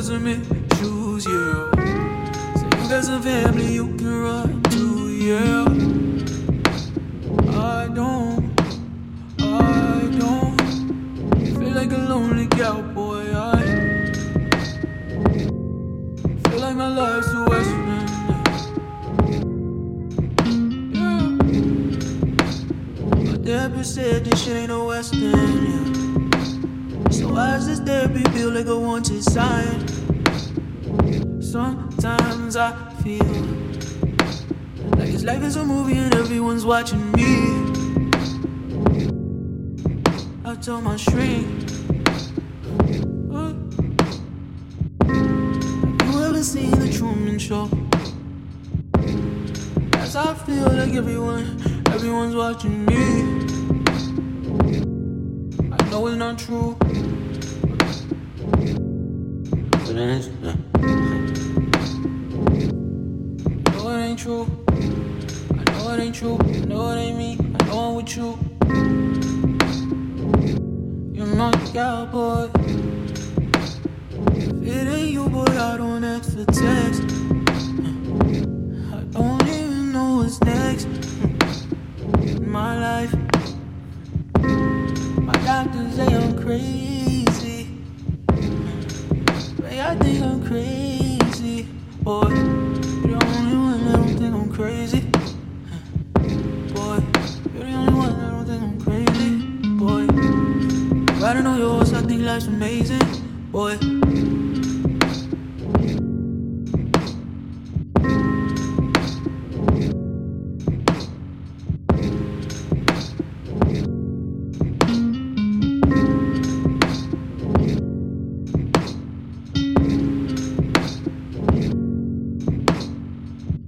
got some issues, yeah. Say you got some family you can run to, yeah. I don't, I don't feel like a lonely cowboy. I feel like my life's a western. Yeah. My therapist said this ain't a western. Therapy feel like a wanted sign? Sometimes I feel like this life is a movie and everyone's watching me. I told my shrink. you ever seen the Truman Show? As I feel like everyone, everyone's watching me. I know it's not true. No, it ain't know it ain't know it ain't me. I know I'm with you. You're my cowboy. If it ain't you, boy, I don't ask for text. I don't even know what's next in my life. My doctors say I'm crazy. I think I'm crazy. Boy, you're the only one that don't think I'm crazy. Boy, you're the only one that don't think I'm crazy. Boy, riding on your horse, I think life's amazing. Boy,